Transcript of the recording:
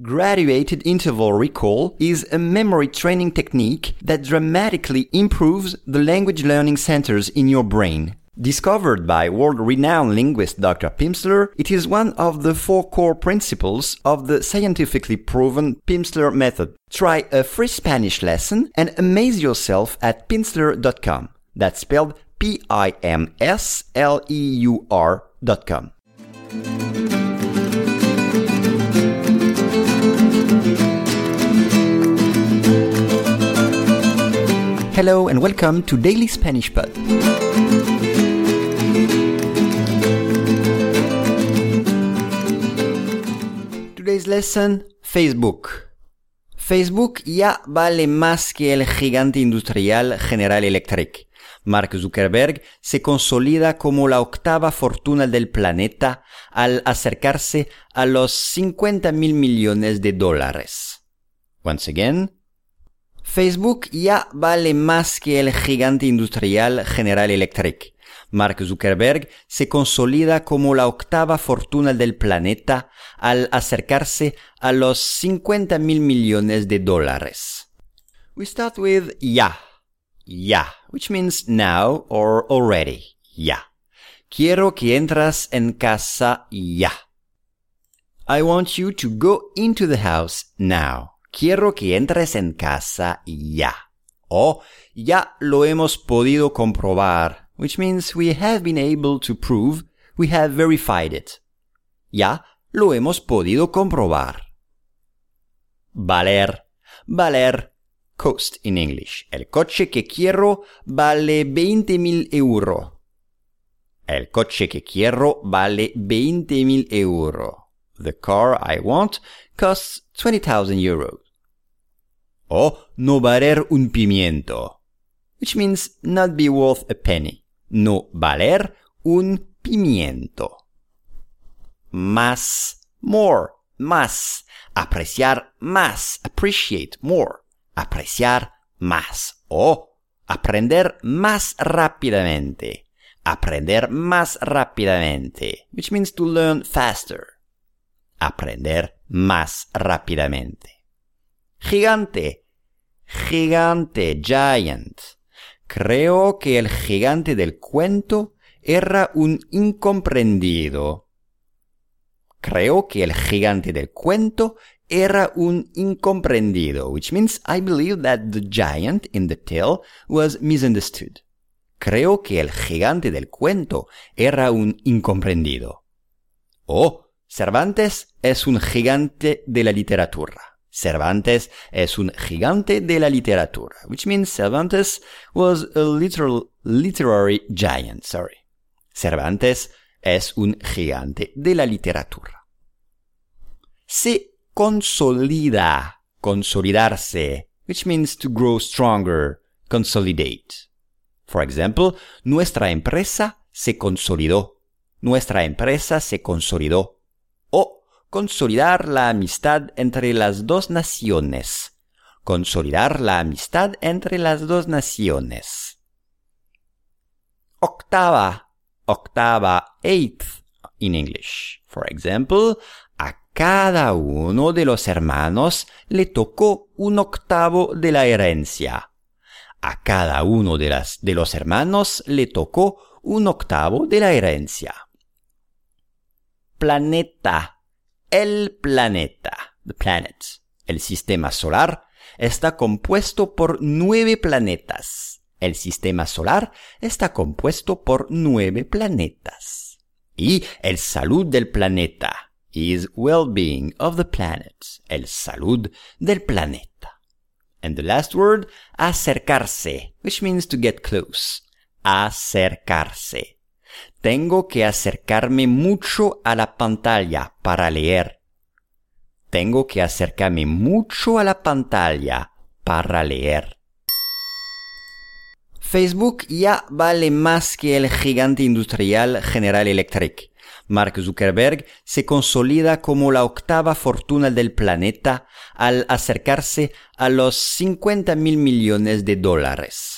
Graduated interval recall is a memory training technique that dramatically improves the language learning centers in your brain. Discovered by world-renowned linguist Dr. Pimsleur, it is one of the four core principles of the scientifically proven Pimsleur method. Try a free Spanish lesson and amaze yourself at pimsleur.com. That's spelled P-I-M-S-L-E-U-R Hello and welcome to Daily Spanish Pod. Today's lesson, Facebook. Facebook ya vale más que el gigante industrial General Electric. Mark Zuckerberg se consolida como la octava fortuna del planeta al acercarse a los 50 mil millones de dólares. Once again, Facebook ya vale más que el gigante industrial General Electric. Mark Zuckerberg se consolida como la octava fortuna del planeta al acercarse a los 50 mil millones de dólares. We start with ya. Ya, which means now or already. Ya. Quiero que entras en casa ya. I want you to go into the house now. Quiero que entres en casa ya. O ya lo hemos podido comprobar, which means we have been able to prove, we have verified it. Ya lo hemos podido comprobar. Valer, valer, cost in English. El coche que quiero vale 20 mil euros. El coche que quiero vale 20 mil euros. The car I want costs 20,000 euros. O no valer un pimiento, which means not be worth a penny. No valer un pimiento. Más, more, más. Apreciar más, appreciate more. Apreciar más. O aprender más rápidamente. Aprender más rápidamente, which means to learn faster. Aprender más rápidamente. Gigante. Gigante, giant. Creo que el gigante del cuento era un incomprendido. Creo que el gigante del cuento era un incomprendido, which means I believe that the giant in the tale was misunderstood. Creo que el gigante del cuento era un incomprendido. Oh, Cervantes es un gigante de la literatura. Cervantes es un gigante de la literatura, which means Cervantes was a literal, literary giant, sorry. Cervantes es un gigante de la literatura. Se consolida, consolidarse, which means to grow stronger, consolidate. For example, nuestra empresa se consolidó. Nuestra empresa se consolidó. O consolidar la amistad entre las dos naciones. Consolidar la amistad entre las dos naciones. Octava, octava, eighth in English. For example, cada uno de los hermanos le tocó un octavo de la herencia. A cada uno de, las, de los hermanos le tocó un octavo de la herencia. Planeta. El planeta. The planet. El sistema solar está compuesto por nueve planetas. El sistema solar está compuesto por nueve planetas. Y el salud del planeta is well-being of the planet. El salud del planeta. And the last word, acercarse, which means to get close. Acercarse. Tengo que acercarme mucho a la pantalla para leer. Tengo que acercarme mucho a la pantalla para leer. Facebook ya vale más que el gigante industrial General Electric. Mark Zuckerberg se consolida como la octava fortuna del planeta al acercarse a los 50 mil millones de dólares.